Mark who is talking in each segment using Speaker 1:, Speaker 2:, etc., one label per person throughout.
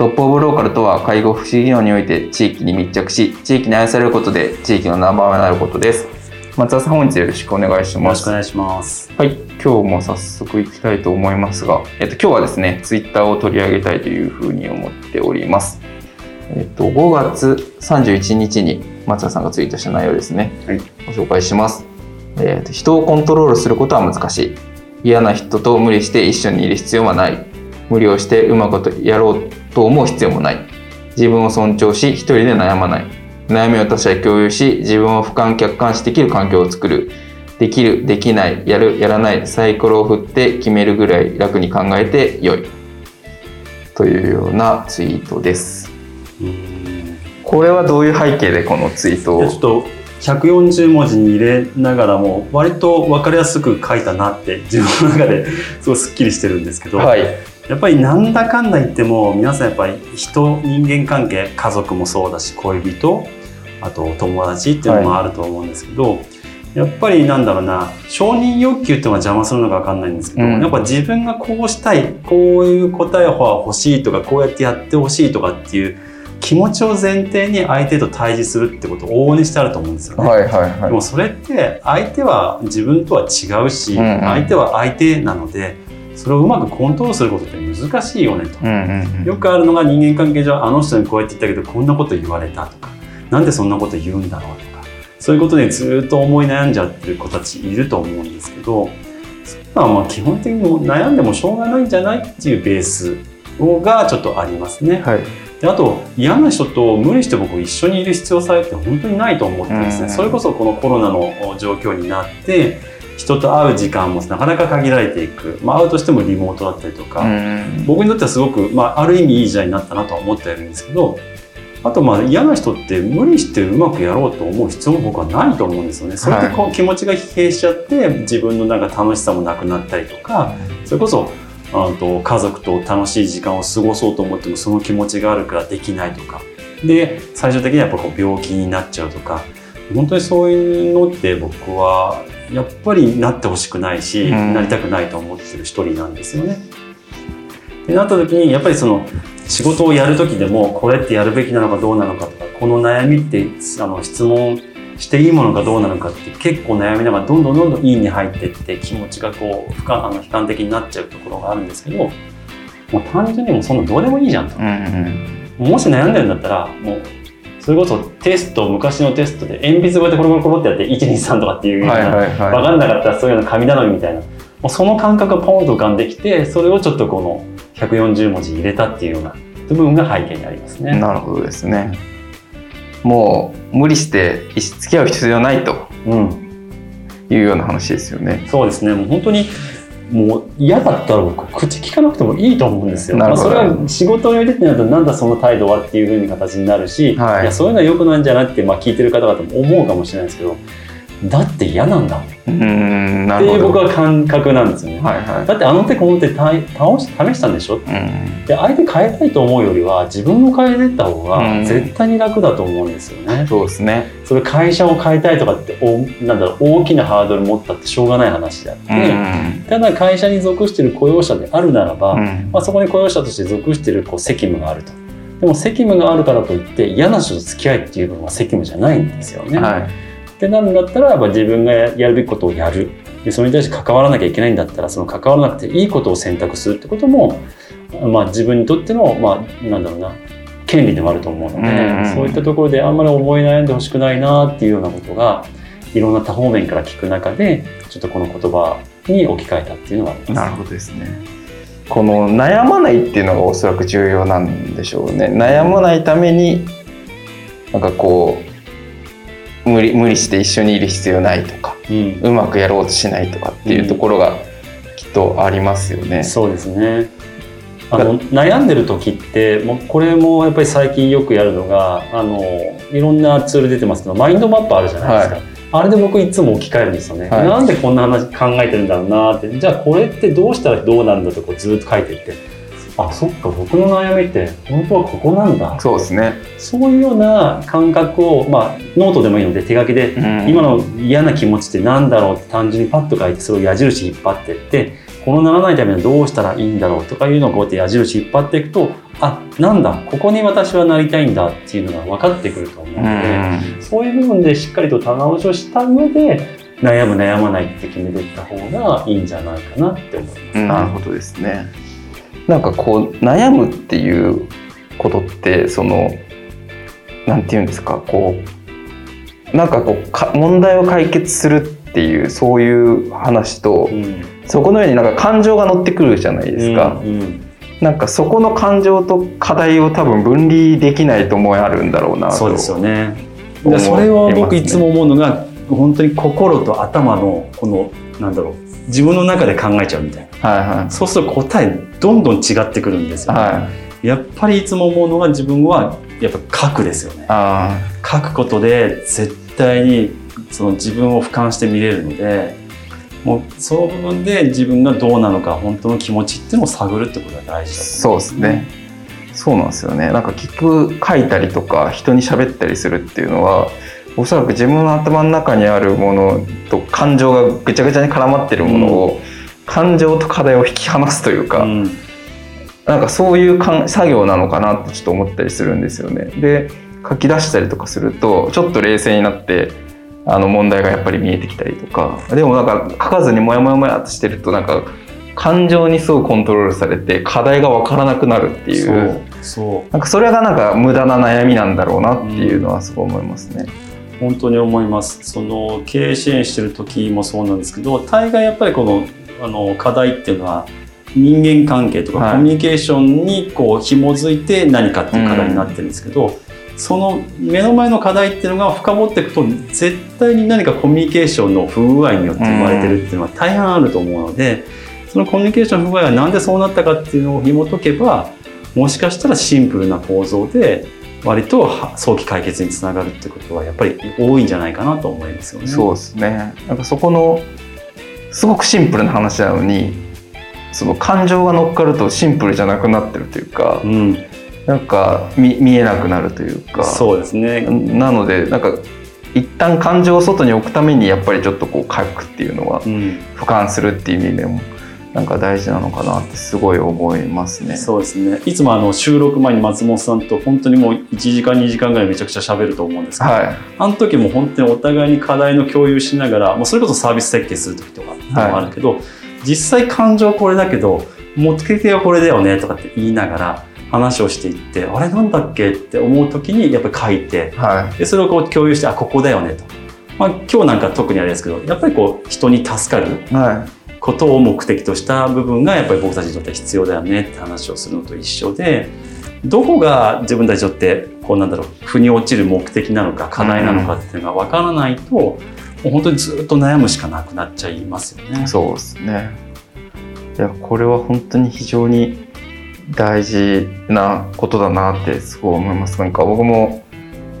Speaker 1: トップオブローカルとは介護福祉業において地域に密着し地域に愛されることで地域のナンバーワンになることです。松田さん本日よろしくお願いします。
Speaker 2: よろしくお願いします。
Speaker 1: はい。今日も早速いきたいと思いますが、えっと、今日はですねツイッターを取り上げたいというふうに思っております。えっと、5月31日に松田さんがツイートした内容ですね、はい、ご紹介します、えっと、人をコントロールすることは難しい。嫌な人と無理して一緒にいる必要はない。無理をしてうまくやろうと思う必要もない。自分を尊重し一人で悩まない。悩みを他者へ共有し自分を俯瞰客観視できる環境を作る。できるできないやるやらないサイコロを振って決めるぐらい楽に考えてよい。というようなツイートです。これはどういう背景でこのツイートを？
Speaker 2: ちょっと140文字に入れながらも割と分かりやすく書いたなって自分の中ですごいすっきりしてるんですけど、はい、やっぱりなんだかんだ言っても皆さんやっぱり人人間関係家族もそうだし恋人あと友達っていうのもあると思うんですけど、はい、やっぱりなんだろうな承認欲求っていうのが邪魔するのか分かんないんですけど、うん、やっぱ自分がこうしたいこういう答えは欲しいとかこうやってやってほしいとかっていう気持ちを前提に相手と対峙するってことを往々にしてあると思うんですよね。はいはいはい、でもそれって相手は自分とは違うし、うんうん、相手は相手なので。それをうまくコントロールすることって難しいよねと、うんうんうん、よくあるのが人間関係上あの人にこうやって言ったけどこんなこと言われたとかなんでそんなこと言うんだろうとか。そういうことでずっと思い悩んじゃってる子たちいると思うんですけどそれはまあ基本的に悩んでもしょうがないんじゃないっていうベースがちょっとありますね。はい。であと嫌な人と無理して僕一緒にいる必要さえって本当にないと思ってですね、それこそこのコロナの状況になって人と会う時間もなかなか限られていく、まあ、会うとしてもリモートだったりとか、僕にとってはすごく、まあ、ある意味いい時代になったなとは思っているんですけどあとまあ嫌な人って無理してうまくやろうと思う必要も僕はないと思うんですよね。それでこう気持ちが疲弊しちゃって自分のなんか楽しさもなくなったりとかそれこそあと家族と楽しい時間を過ごそうと思ってもその気持ちがあるからできないとか。で最終的にはやっぱこう病気になっちゃうとか本当にそういうのって僕はやっぱりなってほしくないし、うん、なりたくないと思ってる一人なんですよね。でなった時にやっぱりその仕事をやる時でもこれってやるべきなのかどうなのかとかこの悩みってあの質問していいものかどうなのかって結構悩みながらどんどんどんどんいいに入っていって気持ちがこうかあの悲観的になっちゃうところがあるんですけどもう単純にもうそんなどうでもいいじゃんと、うんうん、もし悩んでるんだったらもうそれこそテスト昔のテストで鉛筆こうやってコロコロコロってやって123とかっていうような、はいはいはい、分かんなかったらそういうの紙頼みみたいなもうその感覚がポンと浮かんできてそれをちょっとこの140文字入れたっていうような部分が背景にありますね。
Speaker 1: なるほどですね。もう無理して付き合う必要ないと、うん、いうような話ですよね。
Speaker 2: そうですね。もう本当にもう嫌だったら僕口聞かなくてもいいと思うんですよ。まあ、それは仕事を入れてなるとなんだその態度はっていうふうに形になるし、はい、いやそういうのはよくないんじゃないって、まあ、聞いてる方々も思うかもしれないですけどだって嫌なんだ。うんっていう僕は感覚なんですよね、はいはい、だってあの手この手倒し試したんでしょ、うん、で相手変えたいと思うよりは自分を変えていった方が絶対に楽だと思うんですよね、
Speaker 1: うん、そうですね。
Speaker 2: それ会社を変えたいとかっておなんだろう大きなハードル持ったってしょうがない話であって、うん、ただ会社に属している雇用者であるならば、まあ、そこに雇用者として属しているこう責務があると。でも責務があるからといって嫌な人と付き合いっていうのは責務じゃないんですよね、はいってなるんだったらやっぱ自分がやるべきことをやる。でそれに対して関わらなきゃいけないんだったらその関わらなくていいことを選択するってことも、まあ、自分にとっての、まあ、なんだろうな権利でもあると思うので、うん、そういったところであんまり思い悩んでほしくないなっていうようなことがいろんな多方面から聞く中でちょっとこの言葉に置き換えたっていうのはあります。
Speaker 1: なるほどですね。この悩まないっていうのがおそらく重要なんでしょうね。悩まないためになんかこう無理無理して一緒にいる必要ないとか、うん、うまくやろうとしないとかっていうところがきっとありますよね。
Speaker 2: うん、そうですね。あの悩んでる時ってもうこれもやっぱり最近よくやるのがあのいろんなツール出てますけどマインドマップあるじゃないですか、はい、あれで僕いつも置き換えるんですよね、はい、なんでこんな話考えてるんだろうなって。じゃあこれってどうしたらどうなるんだとこうずっと書いていってあそっか僕の悩みって本当はここなんだ。
Speaker 1: そうですね。
Speaker 2: そういうような感覚を、まあ、ノートでもいいので手書きで、うん、今の嫌な気持ちって何だろうって単純にパッと書いてそれを矢印引っ張っていってこのならないためにはどうしたらいいんだろうとかいうのをこうやって矢印引っ張っていくとあなんだここに私はなりたいんだっていうのが分かってくると思うので、そういう部分でしっかりと棚卸しをした上で悩む悩まないって決めていった方がいいんじゃないかなって思います、
Speaker 1: なるほどですね。なんかこう悩むっていうことってそのなんて言うんですかこうなんかこうか問題を解決するっていうそういう話と、うん、そこのようになんか感情が乗ってくるじゃないですか。うんうん、なんかそこの感情と課題を多分分離できないと思いあるんだろうな
Speaker 2: そうですよね。でそれを僕いつも思うのが本当に心と頭のこのなんだろう自分の中で考えちゃうみたいな、はいはい、そうすると答えどんどん違ってくるんですよね、はい、やっぱりいつも思うのが自分はやっぱ書くですよね。書くことで絶対にその自分を俯瞰して見れるのでもうその部分で自分がどうなのか本当の気持ちっていうのを探るってことが大事だ
Speaker 1: そうですね。そうなんですよね。なんか結局書いたりとか人に喋ったりするっていうのはおそらく自分の頭の中にあるものと感情がぐちゃぐちゃに絡まってるものを、うん、感情と課題を引き離すというか、うん、なんかそういうかん作業なのかなってちょっと思ったりするんですよね。で書き出したりとかするとちょっと冷静になってあの問題がやっぱり見えてきたりとか。でもなんか書かずにモヤモヤモヤとしてるとなんか感情にすごいコントロールされて課題が分からなくなるっていう。そうなんかそれがなんか無駄な悩みなんだろうなっていうのはすごい思いますね。
Speaker 2: うん、本当に思います。その経営支援してる時もそうなんですけど大概やっぱりこのあの課題っていうのは人間関係とかコミュニケーションにこう紐づいて何かっていう課題になってるんですけど、うんその目の前の課題っていうのが深掘っていくと絶対に何かコミュニケーションの不具合によって生まれてるっていうのは大半あると思うのでそのコミュニケーションの不具合は何でそうなったかっていうのを紐解けばもしかしたらシンプルな構造で割と早期解決につながるってことはやっぱり多いんじゃないかなと思いますよね。
Speaker 1: そうですね。なんかそこのすごくシンプルな話なのにその感情が乗っかるとシンプルじゃなくなってるというか、うん、なんか見見えなくなるというか。
Speaker 2: そうですね。
Speaker 1: なのでなんか一旦感情を外に置くためにやっぱりちょっとこう書くっていうのは、俯瞰するっていう意味でもなんか大事なのかなってすごい思いますね。
Speaker 2: そうですね。いつもあの収録前に松本さんと本当にもう1時間2時間ぐらいめちゃくちゃ喋ると思うんですけど、はい、あの時も本当にお互いに課題の共有しながら、もうそれこそサービス設計する時とかもあるけど、はい、実際感情これだけど、持ってき手はこれだよねとかって言いながら、話をしていってあれなんだっけって思う時にやっぱり書いて、はい、でそれをこう共有してあここだよねと、まあ、今日なんか特にあれですけどやっぱりこう人に助かることを目的とした部分がやっぱり僕たちにとって必要だよねって話をするのと一緒でどこが自分たちにとってこうなんだろう腑に落ちる目的なのか課題なのかっていうのが分からないと、もう本当にずっと悩むしかなくなっちゃいますよね。
Speaker 1: そうですね。いやこれは本当に非常に大事なことだなってすごい思います。なんか僕も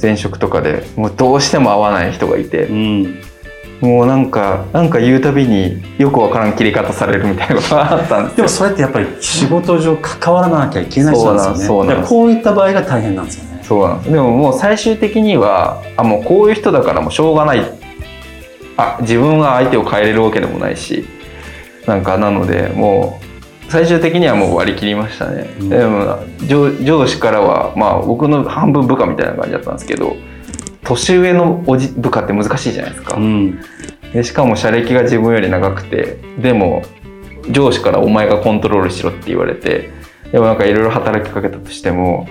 Speaker 1: 前職とかでもうどうしても合わない人がいて、うん、もうなんかなんか言うたびによくわからん切り方されるみたいなことがあったんです
Speaker 2: でもそれってやっぱり仕事上関わらなきゃいけない人なんですよね。こういった場合が大変なんですよね。
Speaker 1: そうなんです。でももう最終的にはあもうこういう人だからもうしょうがない。あ自分が相手を変えれるわけでもないし。なんかなのでもう最終的にはもう割り切りましたね、うん、でも上上司からはまあ僕の半分部下みたいな感じだったんですけど年上のおじ部下って難しいじゃないですか、うん、でしかも社歴が自分より長くてでも上司から「お前がコントロールしろ」って言われてでもなんかいろいろ働きかけたとしても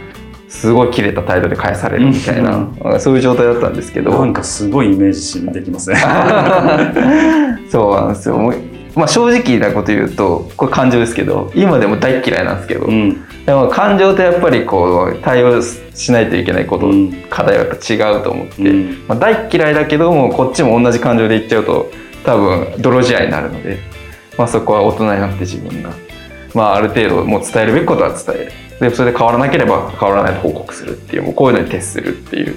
Speaker 1: すごい切れた態度で返されるみたいな、うん、そういう状態だったんですけど。
Speaker 2: なんかすごいイメージしできますね
Speaker 1: そうなんですよまあ、正直なこと言うとこれ感情ですけど今でも大嫌いなんですけど、うん、でも感情とやっぱりこう対応しないといけないこと、うん、課題はやっぱ違うと思って、うん、まあ、大嫌いだけどもこっちも同じ感情で言っちゃうと多分泥仕合になるので、まあ、そこは大人になって自分が、まあ、ある程度もう伝えるべきことは伝える。でそれで変わらなければ変わらないと報告するっていうもうこういうのに徹するっていう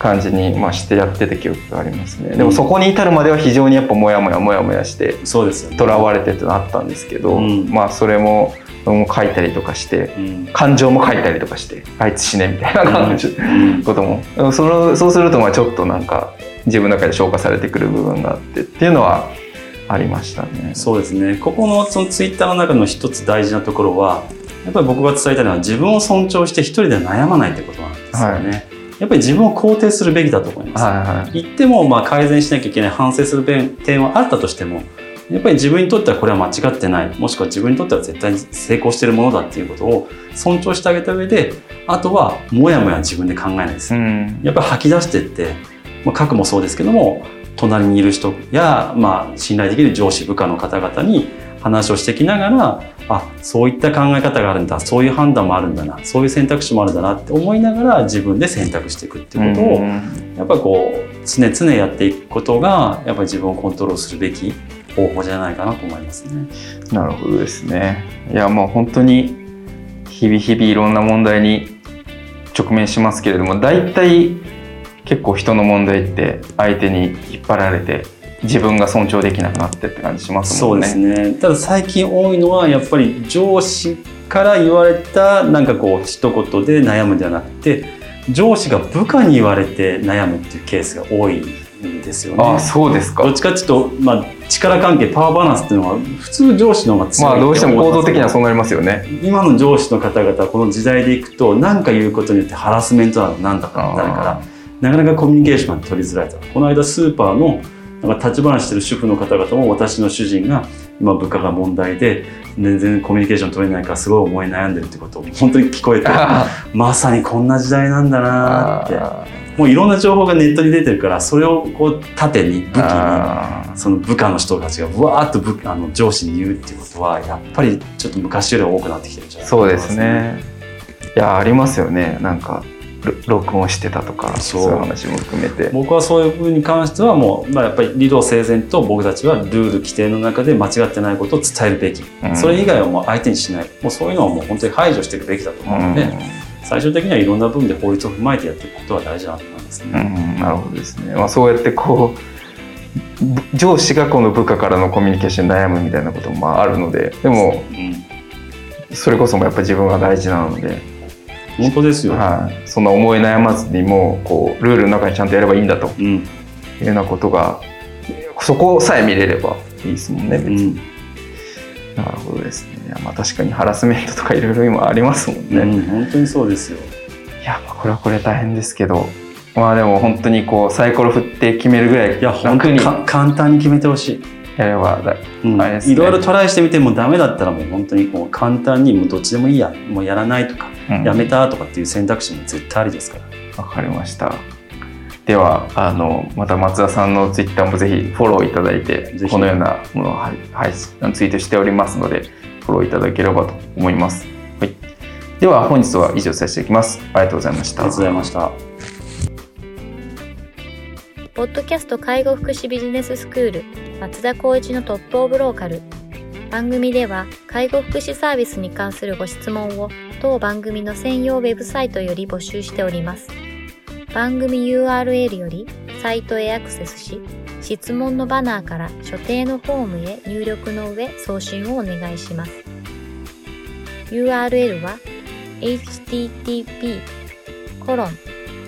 Speaker 1: 感じに、まあ、してやってた記憶がありますね。でもそこに至るまでは非常にやっぱモヤモヤモヤモヤして
Speaker 2: そうですよ、
Speaker 1: ね、らわれてってあったんですけど、うん、まあそれもも書いたりとかして、うん、感情も書いたりとかしてあいつ死ねみたいな感じ、うん、ことも。そのそうするとまあちょっとなんか自分の中で消化されてくる部分があってっていうのはありましたね。
Speaker 2: そうですね。ここのそのツイッターの中の一つ大事なところはやっぱり僕が伝えたいのは自分を尊重して一人で悩まないってことなんですよね。はいやっぱり自分を肯定するべきだと思います。はいはい、言ってもまあ改善しなきゃいけない反省する点はあったとしてもやっぱり自分にとってはこれは間違ってないもしくは自分にとっては絶対に成功しているものだっていうことを尊重してあげた上であとはもやもや自分で考えないです。うん、やっぱり吐き出してって、まあ、核もそうですけども隣にいる人や、まあ、信頼できる上司部下の方々に話をしてきながらあそういった考え方があるんだそういう判断もあるんだなそういう選択肢もあるんだなって思いながら自分で選択していくっていうことを、やっぱりこう常々やっていくことがやっぱり自分をコントロールするべき方法じゃないかなと思いますね。
Speaker 1: なるほどですね。いやもう本当に日々日々いろんな問題に直面しますけれども大体結構人の問題って相手に引っ張られて自分が尊重できなくなってって感じしますもんね。
Speaker 2: そうですね。ただ最近多いのはやっぱり上司から言われたなんかこう一言で悩むんじゃなくて上司が部下に言われて悩むっていうケースが多いんですよね。
Speaker 1: あそうですか。
Speaker 2: どっちかっていうと、まあ、力関係パワーバランスっていうのは普通上司の方が強い
Speaker 1: まあどうしても構造的にはそうなりますよね。
Speaker 2: 今の上司の方々この時代でいくと何か言うことによってハラスメントなんだかなるからなかなかコミュニケーションが取りづらいと。この間スーパーのなんか立ち話してる主婦の方々も私の主人が今部下が問題で全然コミュニケーション取れないからすごい思い悩んでるってことを本当に聞こえてまさにこんな時代なんだなって。もういろんな情報がネットに出てるからそれをこう盾に武器にその部下の人たちがうわー。っと部あの上司に言うっていうことはやっぱりちょっと昔よりは多くなってきてるんじゃないか
Speaker 1: な、そうですねいやありますよねなんか録音してたとかそう。いう話も含めて。
Speaker 2: 僕はそういう部分に関してはもう、まあ、やっぱり理路整然と僕たちはルール規定の中で間違ってないことを伝えるべき、うん、それ以外はもう相手にしない。もうそういうのはもう本当に排除していくべきだと思うので、うん、最終的にはいろんな部分で法律を踏まえてやっていくことは大事だと思いますね。
Speaker 1: うん、なるほどですね、まあ、そうやってこう上司がこの部下からのコミュニケーションに悩むみたいなこともあるのででも、それこそもやっぱり自分が大事なので
Speaker 2: 本当ですよ、
Speaker 1: はい、そんな思い悩まずにもこうルールの中にちゃんとやればいいんだと、うん、いうようなことがそこさえ見れればいいですもんね別に、うん、なるほどですね。まあ確かにハラスメントとかいろいろ今ありますもんね、
Speaker 2: うん、本当にそうですよ。
Speaker 1: いやこれはこれ大変ですけど。まあでも本当にこうサイコロ振って決めるぐらい
Speaker 2: いや本当に簡単に決めてほしい。
Speaker 1: やれば
Speaker 2: うん、ね、いろいろトライしてみてもダメだったらもう本当にもう簡単にもうどっちでもいいや。もうやらないとか、うん、やめたとかっていう選択肢も絶対ありですから。
Speaker 1: わかりました。ではあのまた松田さんのツイッターもぜひフォローいただいてこのようなものを、はい、ツイートしておりますのでフォローいただければと思います、はい、では本日は以上させていきます。ありがとうございました。
Speaker 2: ありがとうございました。
Speaker 3: ポッドキャスト介護福祉ビジネススクール松田光一のトップオブローカル。番組では介護福祉サービスに関するご質問を当番組の専用ウェブサイトより募集しております。番組 URL よりサイトへアクセスし質問のバナーから所定のフォームへ入力の上送信をお願いします。URL は http コロン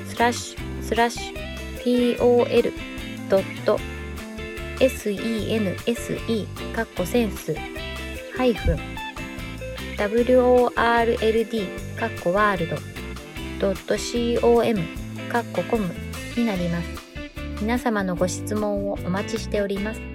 Speaker 3: スラッシュスラッシュ tol.sense カッコセンスハイフン world かっこワールド .com かっこコムになります。皆様のご質問をお待ちしております。